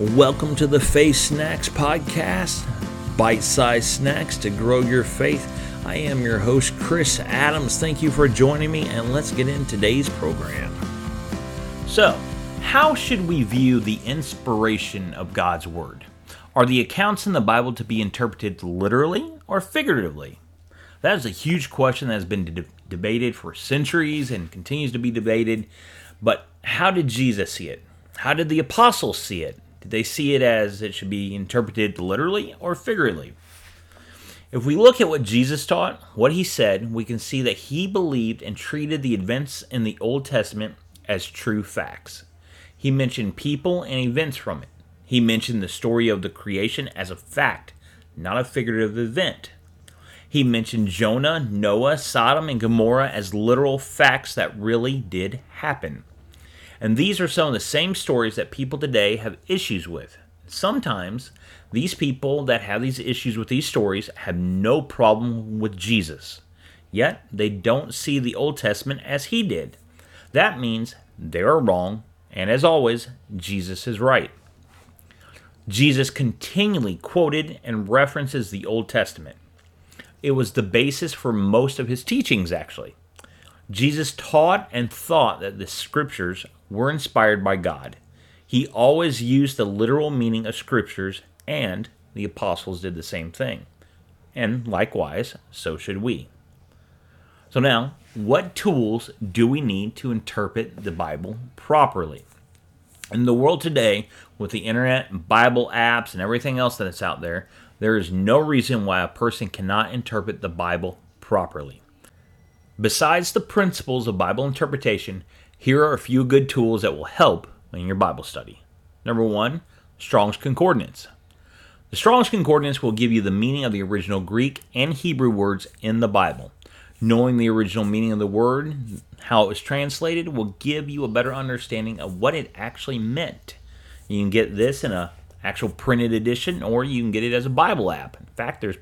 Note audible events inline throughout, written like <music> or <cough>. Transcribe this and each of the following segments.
Welcome to the Faith Snacks Podcast, bite sized snacks to grow your faith. I am your host, Chris Adams. Thank you for joining me, and let's get in today's program. So, how should we view the inspiration of God's Word? Are the accounts in the Bible to be interpreted literally or figuratively? That is a huge question that has been de- debated for centuries and continues to be debated. But how did Jesus see it? How did the apostles see it? Did they see it as it should be interpreted literally or figuratively? If we look at what Jesus taught, what he said, we can see that he believed and treated the events in the Old Testament as true facts. He mentioned people and events from it. He mentioned the story of the creation as a fact, not a figurative event. He mentioned Jonah, Noah, Sodom, and Gomorrah as literal facts that really did happen. And these are some of the same stories that people today have issues with. Sometimes these people that have these issues with these stories have no problem with Jesus, yet they don't see the Old Testament as he did. That means they are wrong, and as always, Jesus is right. Jesus continually quoted and references the Old Testament. It was the basis for most of his teachings, actually. Jesus taught and thought that the scriptures were inspired by God. He always used the literal meaning of scriptures, and the apostles did the same thing. And likewise, so should we. So, now, what tools do we need to interpret the Bible properly? In the world today, with the internet, Bible apps, and everything else that is out there, there is no reason why a person cannot interpret the Bible properly. Besides the principles of Bible interpretation, here are a few good tools that will help in your Bible study. Number one, Strong's Concordance. The Strong's Concordance will give you the meaning of the original Greek and Hebrew words in the Bible. Knowing the original meaning of the word, how it was translated, will give you a better understanding of what it actually meant. You can get this in a actual printed edition, or you can get it as a Bible app. In fact, there's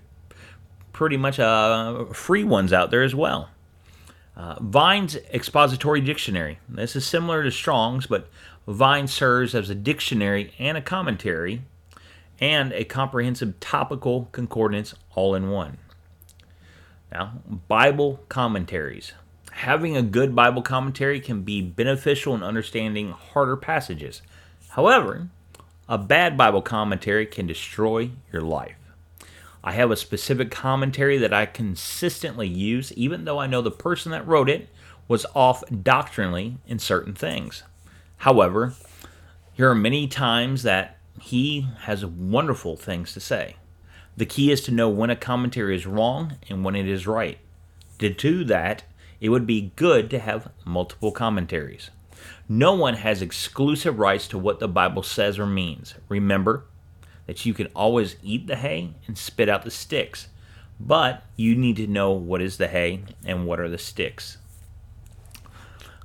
pretty much uh, free ones out there as well. Uh, Vine's Expository Dictionary. This is similar to Strong's, but Vine serves as a dictionary and a commentary and a comprehensive topical concordance all in one. Now, Bible commentaries. Having a good Bible commentary can be beneficial in understanding harder passages. However, a bad Bible commentary can destroy your life. I have a specific commentary that I consistently use, even though I know the person that wrote it was off doctrinally in certain things. However, here are many times that he has wonderful things to say. The key is to know when a commentary is wrong and when it is right. To do that, it would be good to have multiple commentaries. No one has exclusive rights to what the Bible says or means. Remember, that you can always eat the hay and spit out the sticks, but you need to know what is the hay and what are the sticks.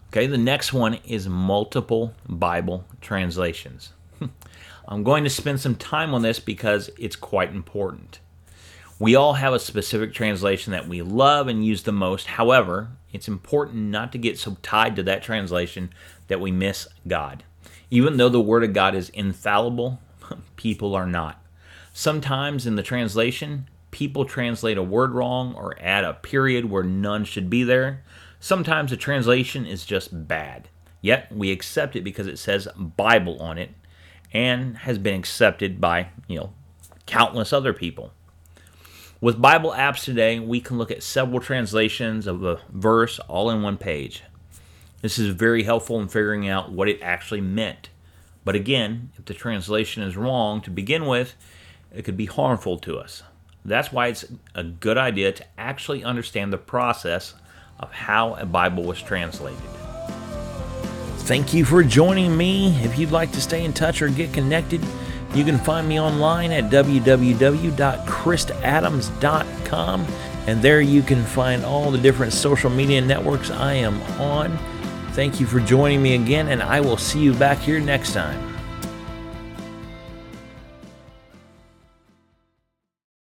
Okay, the next one is multiple Bible translations. <laughs> I'm going to spend some time on this because it's quite important. We all have a specific translation that we love and use the most. However, it's important not to get so tied to that translation that we miss God. Even though the Word of God is infallible, <laughs> people are not. Sometimes in the translation, people translate a word wrong or add a period where none should be there. Sometimes the translation is just bad. Yet we accept it because it says Bible on it and has been accepted by, you know, countless other people. With Bible apps today, we can look at several translations of a verse all in one page. This is very helpful in figuring out what it actually meant. But again, if the translation is wrong to begin with, it could be harmful to us. That's why it's a good idea to actually understand the process of how a Bible was translated. Thank you for joining me. If you'd like to stay in touch or get connected, you can find me online at www.chrisadams.com, and there you can find all the different social media networks I am on. Thank you for joining me again, and I will see you back here next time.